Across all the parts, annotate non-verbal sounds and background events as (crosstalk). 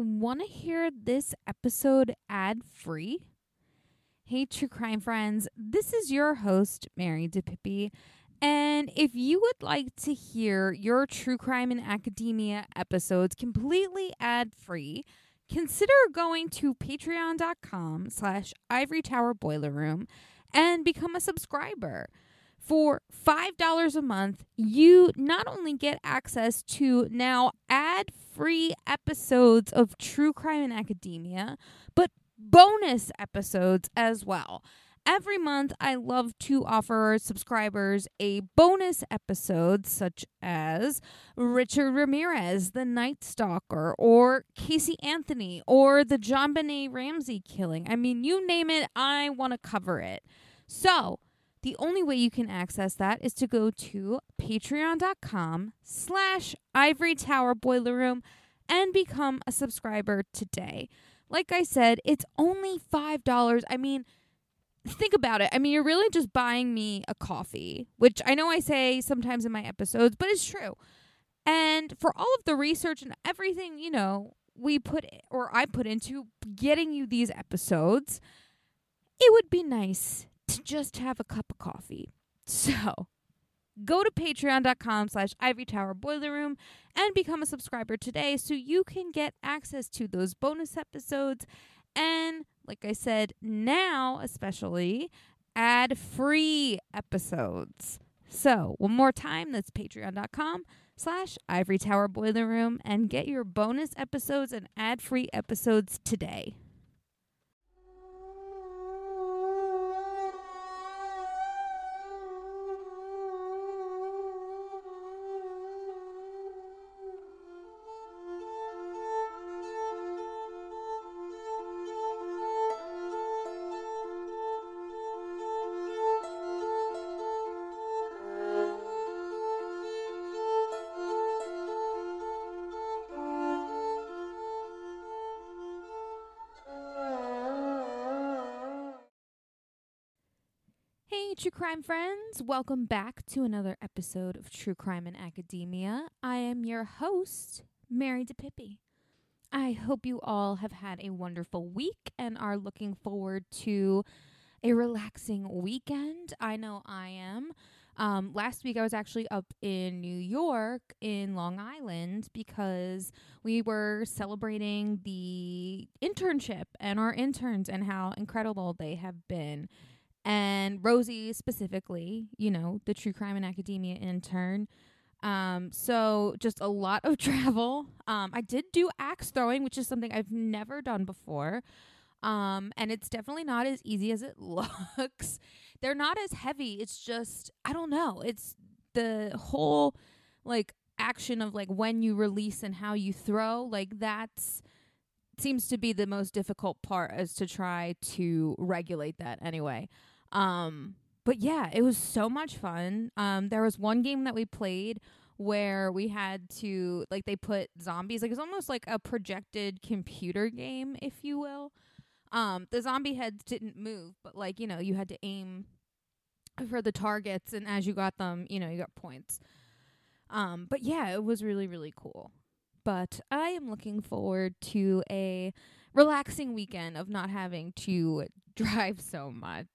Want to hear this episode ad free? Hey, true crime friends, this is your host, Mary DiPipi. And if you would like to hear your true crime in academia episodes completely ad free, consider going to patreon.com slash ivory tower boiler room and become a subscriber. For $5 a month, you not only get access to now ad free episodes of True Crime in Academia, but bonus episodes as well. Every month, I love to offer subscribers a bonus episode, such as Richard Ramirez, the Night Stalker, or Casey Anthony, or the John JonBenét Ramsey killing. I mean, you name it, I want to cover it. So, the only way you can access that is to go to patreon.com slash ivory tower boiler room and become a subscriber today. Like I said, it's only $5. I mean, think about it. I mean, you're really just buying me a coffee, which I know I say sometimes in my episodes, but it's true. And for all of the research and everything, you know, we put or I put into getting you these episodes, it would be nice just have a cup of coffee. (laughs) So go to patreon.com slash ivory tower boiler room and become a subscriber today so you can get access to those bonus episodes and like i said now especially ad free episodes so one more time that's patreon.com slash ivory tower boiler room and get your bonus episodes and ad free episodes today true crime friends, welcome back to another episode of True Crime in Academia. I am your host, Mary DiPipi. I hope you all have had a wonderful week and are looking forward to a relaxing weekend. I know I am. Um, last week I was actually up in New York in Long Island because we were celebrating the internship and our interns and how incredible they have been and Rosie specifically, you know, the true crime and academia intern. Um, so just a lot of (laughs) travel. Um, I did do axe throwing, which is something I've never done before. Um, and it's definitely not as easy as it (laughs) looks. They're not as heavy. It's just I don't know. It's the whole like action of like when you release and how you throw, like that's seems to be the most difficult part is to try to regulate that anyway. Um, but yeah, it was so much fun. Um, there was one game that we played where we had to like they put zombies like it's almost like a projected computer game, if you will. Um, the zombie heads didn't move, but like you know you had to aim for the targets, and as you got them, you know you got points. Um, but yeah, it was really really cool. But I am looking forward to a relaxing weekend of not having to (laughs) drive so much.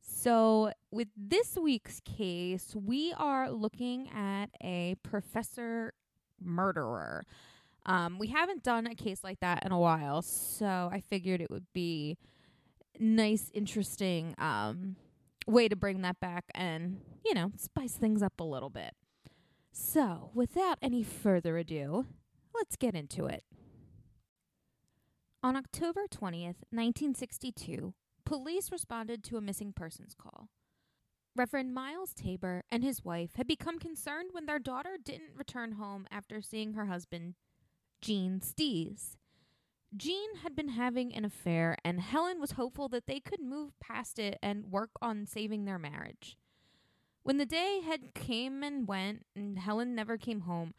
So, with this week's case, we are looking at a professor murderer. Um, we haven't done a case like that in a while, so I figured it would be nice, interesting um, way to bring that back and, you know, spice things up a little bit. So, without any further ado, let's get into it. On October 20th, 1962, police responded to a missing persons call. Reverend Miles Tabor and his wife had become concerned when their daughter didn't return home after seeing her husband, Gene Stees. Gene had been having an affair, and Helen was hopeful that they could move past it and work on saving their marriage. When the day had came and went, and Helen never came home,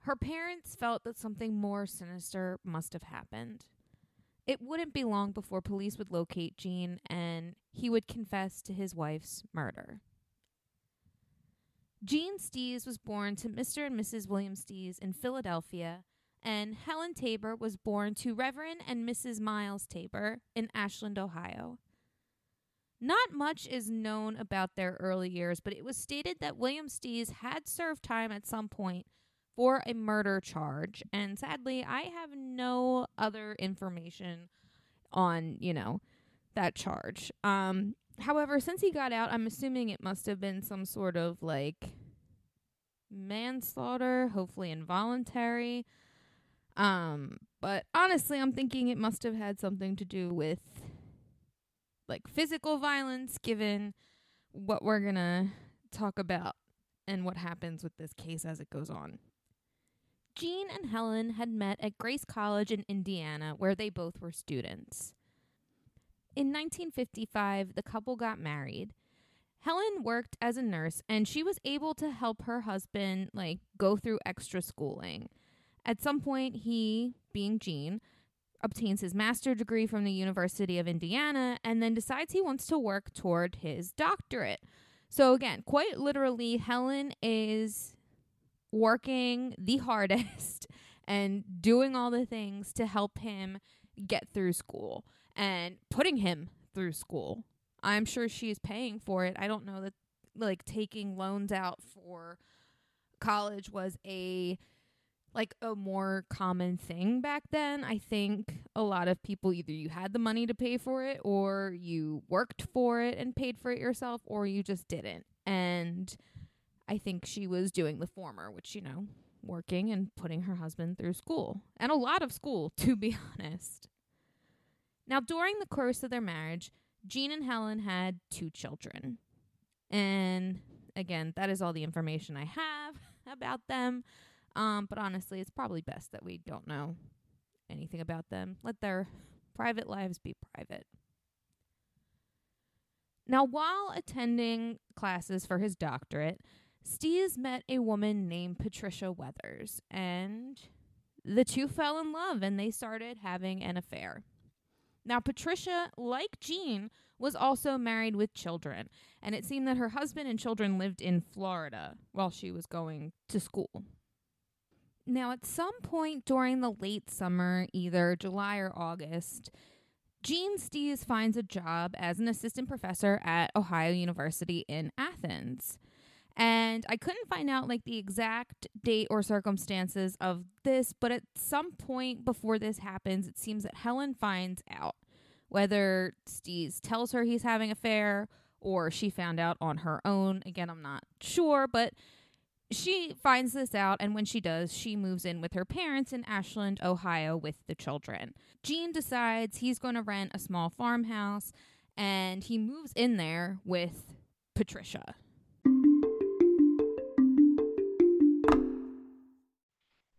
her parents felt that something more sinister must have happened. It wouldn't be long before police would locate Gene and he would confess to his wife's murder. Gene Stees was born to Mr. and Mrs. William Stees in Philadelphia and Helen Tabor was born to Reverend and Mrs. Miles Tabor in Ashland, Ohio. Not much is known about their early years, but it was stated that William Stees had served time at some point for a murder charge. And sadly, I have no other information on, you know, that charge. Um, however, since he got out, I'm assuming it must have been some sort of like manslaughter, hopefully involuntary. Um, but honestly, I'm thinking it must have had something to do with like physical violence, given what we're going to talk about and what happens with this case as it goes on. Gene and Helen had met at Grace College in Indiana, where they both were students. In 1955, the couple got married. Helen worked as a nurse and she was able to help her husband like go through extra schooling. At some point he, being Gene, obtains his master's degree from the University of Indiana, and then decides he wants to work toward his doctorate. So, again, quite literally, Helen is working the (laughs) hardest and doing all the things to help him get through school and putting him through school. I'm sure she is paying for it. I don't know that like taking loans out for college was a like a more common thing back then. I think a lot of people either you had the money to pay for it or you worked for it and paid for it yourself or you just didn't. And I think she was doing the former, which, you know, working and putting her husband through school. And a lot of school, (laughs) to be honest. Now, during the course of their marriage, Gene and Helen had two children. And again, that is all the information I have (laughs) about them. Um, but honestly, it's probably best that we don't know anything about them. Let their private lives be private. Now, while attending classes for his doctorate, Stees met a woman named Patricia Weathers, and the two fell in love and they started having an affair. Now, Patricia, like Gene, was also married with children, and it seemed that her husband and children lived in Florida while she was going to school. Now, at some point during the late summer, either July or August, Gene Stees finds a job as an assistant professor at Ohio University in Athens. And I couldn't find out like the exact date or circumstances of this, but at some point before this happens, it seems that Helen finds out whether Stees tells her he's having an affair or she found out on her own. Again, I'm not sure, but she finds this out, and when she does, she moves in with her parents in Ashland, Ohio, with the children. Gene decides he's going to rent a small farmhouse, and he moves in there with Patricia.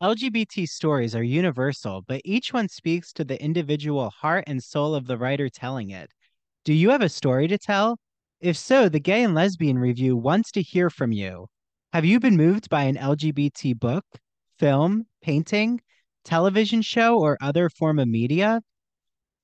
LGBT stories are universal, but each one speaks to the individual heart and soul of the writer telling it. Do you have a story to tell? If so, the Gay and Lesbian Review wants to hear from you. Have you been moved by an LGBT book, film, painting, television show, or other form of media?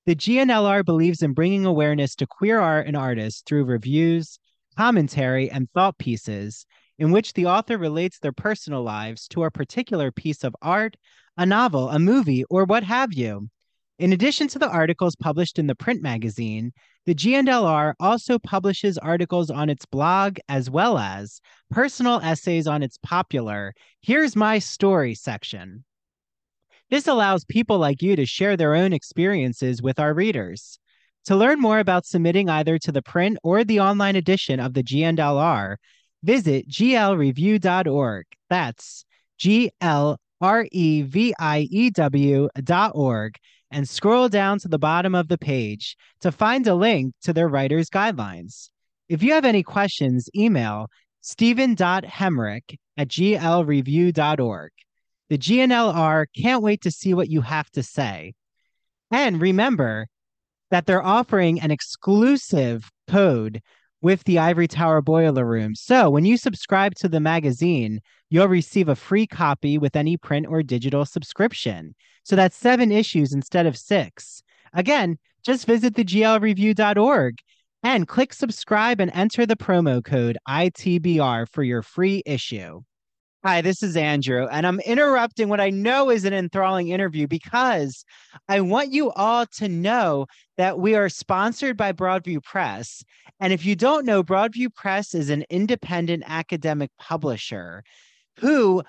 The GNLR believes in bringing awareness to queer art and artists through reviews, commentary, and thought pieces in which the author relates their personal lives to a particular piece of art, a novel, a movie, or what have you. In addition to the articles published in the print magazine, the GNLR also publishes articles on its blog as well as personal essays on its popular Here's My Story section. This allows people like you to share their own experiences with our readers. To learn more about submitting either to the print or the online edition of the GNLR, visit glreview.org. That's G L R E V I E W dot org and scroll down to the bottom of the page to find a link to their writer's guidelines. If you have any questions, email stephen.hemrick at glreview.org. The GNLR can't wait to see what you have to say. And remember that they're offering an exclusive code with the Ivory Tower Boiler Room. So when you subscribe to the magazine, you'll receive a free copy with any print or digital subscription. So that's seven issues instead of six. Again, just visit theglreview.org and click subscribe and enter the promo code ITBR for your free issue. Hi, this is Andrew, and I'm interrupting what I know is an enthralling interview because I want you all to know that we are sponsored by Broadview Press. And if you don't know, Broadview Press is an independent academic publisher who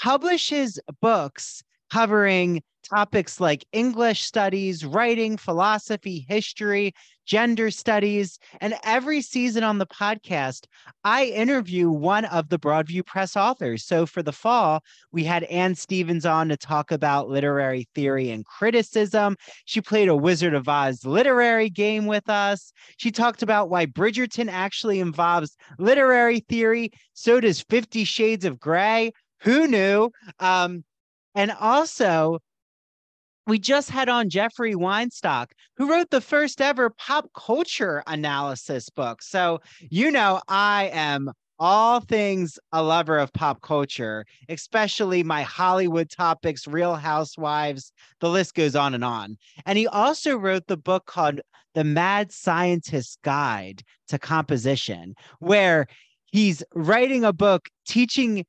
publishes books covering topics like English studies, writing, philosophy, history, gender studies. And every season on the podcast, I interview one of the Broadview Press authors. So for the fall, we had Anne Stevens on to talk about literary theory and criticism. She played a Wizard of Oz literary game with us. She talked about why Bridgerton actually involves literary theory. So does Fifty Shades of Grey. Who knew? Um, and also, we just had on Jeffrey Weinstock, who wrote the first ever pop culture analysis book. So, you know, I am all things a lover of pop culture, especially my Hollywood topics, Real Housewives, the list goes on and on. And he also wrote the book called The Mad Scientist's Guide to Composition, where he's writing a book teaching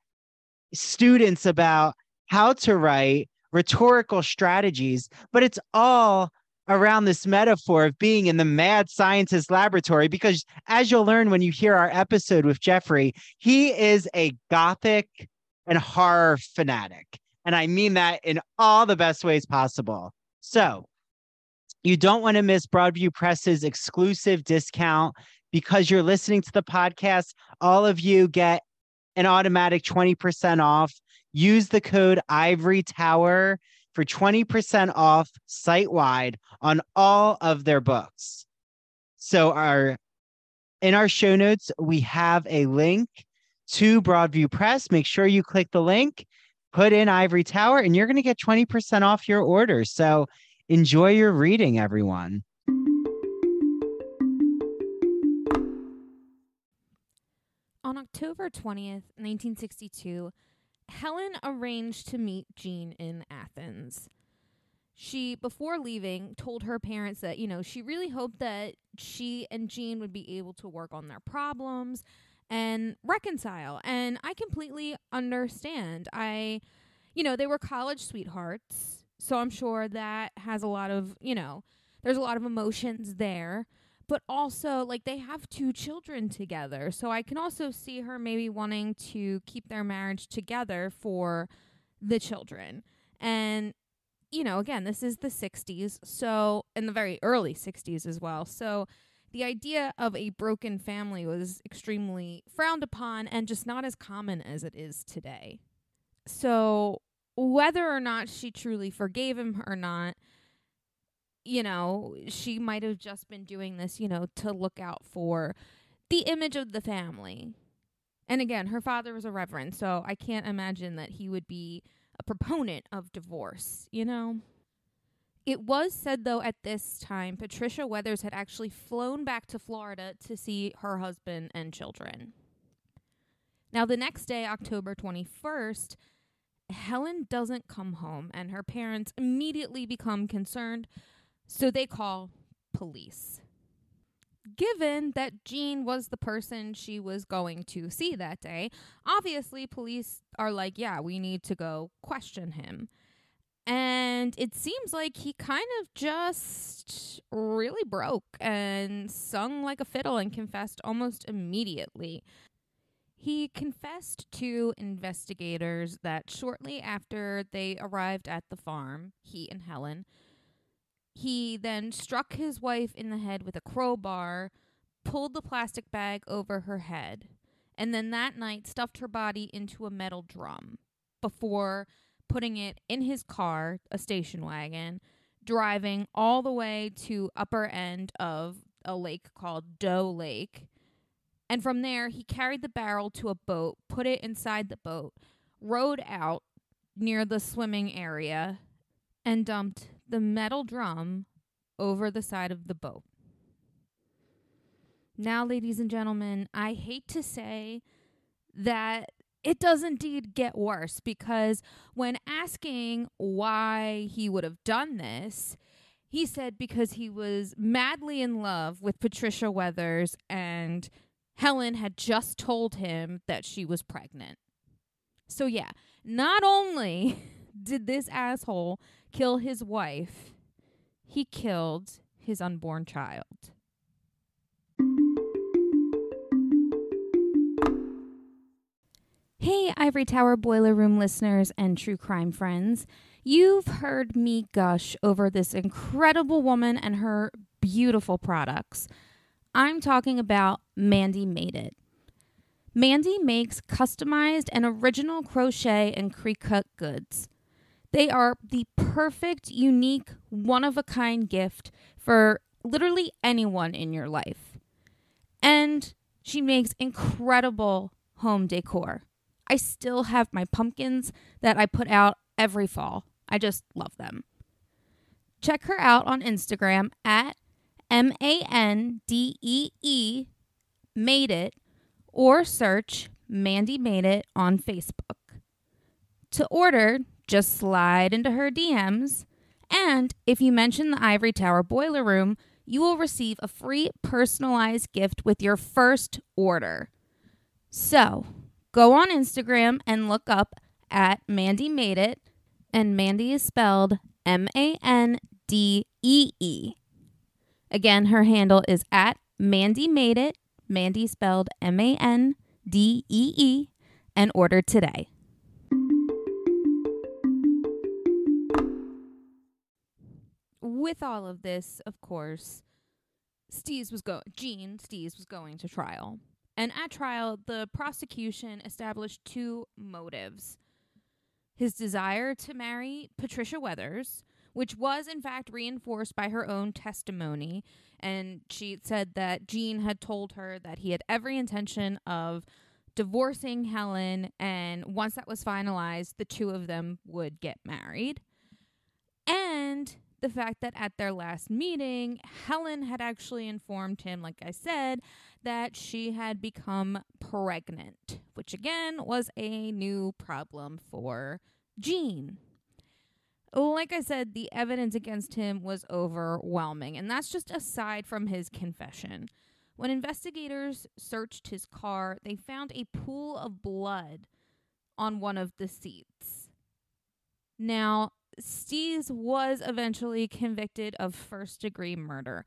students about how to write rhetorical strategies, but it's all around this metaphor of being in the mad scientist laboratory because as you'll learn when you hear our episode with Jeffrey, he is a gothic and horror fanatic. And I mean that in all the best ways possible. So, you don't want to miss Broadview Press's exclusive discount because you're listening to the podcast. All of you get an automatic 20% off Use the code Ivory Tower for 20% off site wide on all of their books. So our in our show notes, we have a link to Broadview Press. Make sure you click the link, put in Ivory Tower, and you're going to get 20% off your order. So enjoy your reading, everyone. On October 20th, 1962, Helen arranged to meet Gene in Athens. She, before leaving, told her parents that, you know, she really hoped that she and Gene would be able to work on their problems and reconcile. And I completely understand. I, you know, they were college sweethearts. So I'm sure that has a lot of, you know, there's a lot of emotions there but also like they have two children together. So I can also see her maybe wanting to keep their marriage together for the children. And you know, again, this is the 60s, so in the very early 60s as well. So the idea of a broken family was extremely frowned upon and just not as common as it is today. So whether or not she truly forgave him or not, you know, she might have just been doing this, you know, to look out for the image of the family. And again, her father was a reverend, so I can't imagine that he would be a proponent of divorce, you know? It was said, though, at this time, Patricia Weathers had actually flown back to Florida to see her husband and children. Now, the next day, October 21st, Helen doesn't come home, and her parents immediately become concerned so they call police. Given that Gene was the person she was going to see that day, obviously police are like, yeah, we need to go question him. And it seems like he kind of just really broke and sung like a fiddle and confessed almost immediately. He confessed to investigators that shortly after they arrived at the farm, he and Helen, he then struck his wife in the head with a crowbar, pulled the plastic bag over her head, and then that night stuffed her body into a metal drum before putting it in his car, a station wagon, driving all the way to upper end of a lake called Dow Lake. And from there, he carried the barrel to a boat, put it inside the boat, rowed out near the swimming area, and dumped the metal drum over the side of the boat. Now, ladies and gentlemen, I hate to say that it does indeed get worse because when asking why he would have done this, he said because he was madly in love with Patricia Weathers and Helen had just told him that she was pregnant. So, yeah, not only (laughs) did this asshole kill his wife, he killed his unborn child. Hey, Ivory Tower Boiler Room listeners and true crime friends. You've heard me gush over this incredible woman and her beautiful products. I'm talking about Mandee Made It. Mandee makes customized and original crochet and Cricut goods. They are the perfect, unique, one of a kind gift for literally anyone in your life. And she makes incredible home decor. I still have my pumpkins that I put out every fall. I just love them. Check her out on Instagram at M A N D E E Made It or search Mandee Made It on Facebook. To order, just slide into her DMs, and if you mention the Ivory Tower Boiler Room, you will receive a free personalized gift with your first order. So, go on Instagram and look up at Mandee Made It, and Mandee is spelled M A N D E E. Again, her handle is at Mandee Made It, Mandee spelled M A N D E E, and order today. With all of this, of course, Stees was going Gene Stees was going to trial. And at trial, the prosecution established two motives. His desire to marry Patricia Weathers, which was in fact reinforced by her own testimony. And she said that Gene had told her that he had every intention of divorcing Helen, and once that was finalized, the two of them would get married. The fact that at their last meeting, Helen had actually informed him, like I said, that she had become pregnant, which again was a new problem for Gene. Like I said, the evidence against him was overwhelming, and that's just aside from his confession. When investigators searched his car, they found a pool of blood on one of the seats. Now, Stees was eventually convicted of first degree murder.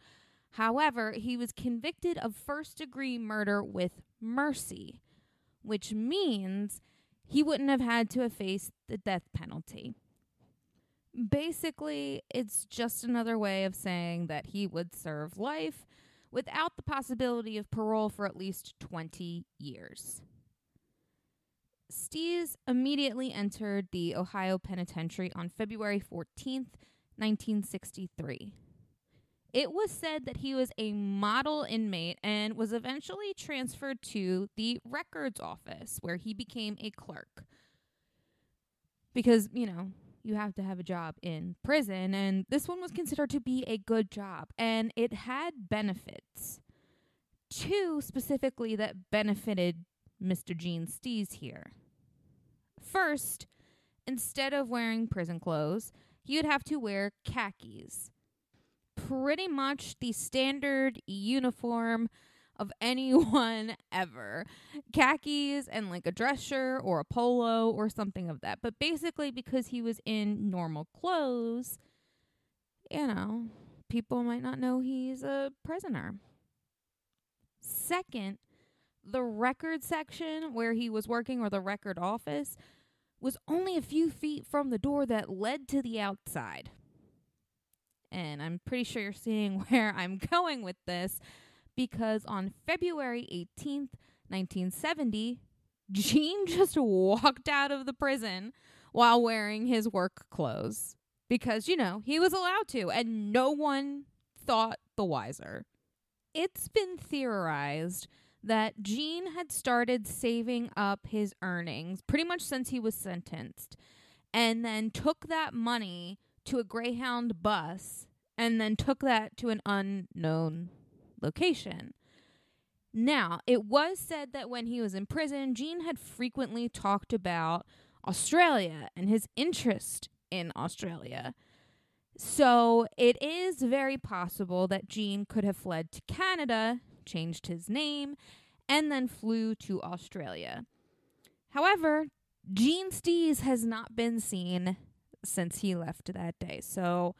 However, he was convicted of first degree murder with mercy, which means he wouldn't have had to have faced the death penalty. Basically, it's just another way of saying that he would serve life without the possibility of parole for at least 20 years. Stees immediately entered the Ohio Penitentiary on February 14th, 1963. It was said that he was a model inmate and was eventually transferred to the records office where he became a clerk. Because, you know, you have to have a job in prison, and this one was considered to be a good job, and it had benefits. Two specifically that benefited Mr. Gene Stees here. First, instead of wearing prison clothes, he would have to wear khakis. Pretty much the standard uniform of (laughs) anyone ever. Khakis and like a dress shirt or a polo or something of that. But basically, because he was in normal clothes, you know, people might not know he's a prisoner. Second, the record section where he was working or the record office was only a few feet from the door that led to the outside. And I'm pretty sure you're seeing (laughs) where I'm going with this because on February 18th, 1970, Gene (laughs) just walked out of the prison while wearing his work clothes because, you know, he was allowed to, and no one thought the wiser. It's been theorized that Gene had started saving up his earnings pretty much since he was sentenced and then took that money to a Greyhound bus and then took that to an unknown location. Now, it was said that when he was in prison, Gene had frequently talked about Australia and his interest in Australia. So it is very possible that Gene could have fled to Canada, changed his name, and then flew to Australia. However, Gene Stees has not been seen since he left that day. So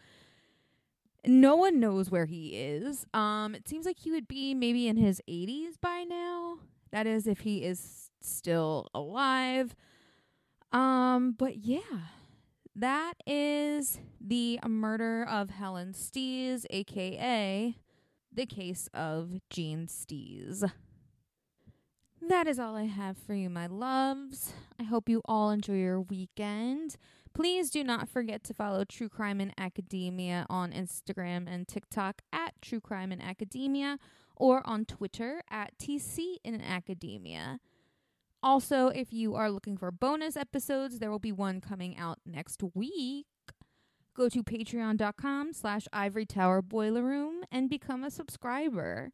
no one knows where he is. Um it seems like he would be maybe in his 80s by now. That is if he is still alive. Um but yeah. That is the murder of Helen Stees aka the case of Gene Stees. That is all I have for you, my loves. I hope you all enjoy your weekend. Please do not forget to follow True Crime in Academia on Instagram and TikTok at True Crime in Academia or on Twitter at TC in Academia. Also, if you are looking for bonus episodes, there will be one coming out next week. Go to patreon.com slash ivory tower boiler room and become a subscriber.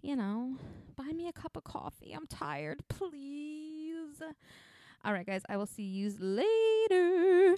You know, buy me a cup of coffee. I'm tired, please. All right, guys, I will see you later.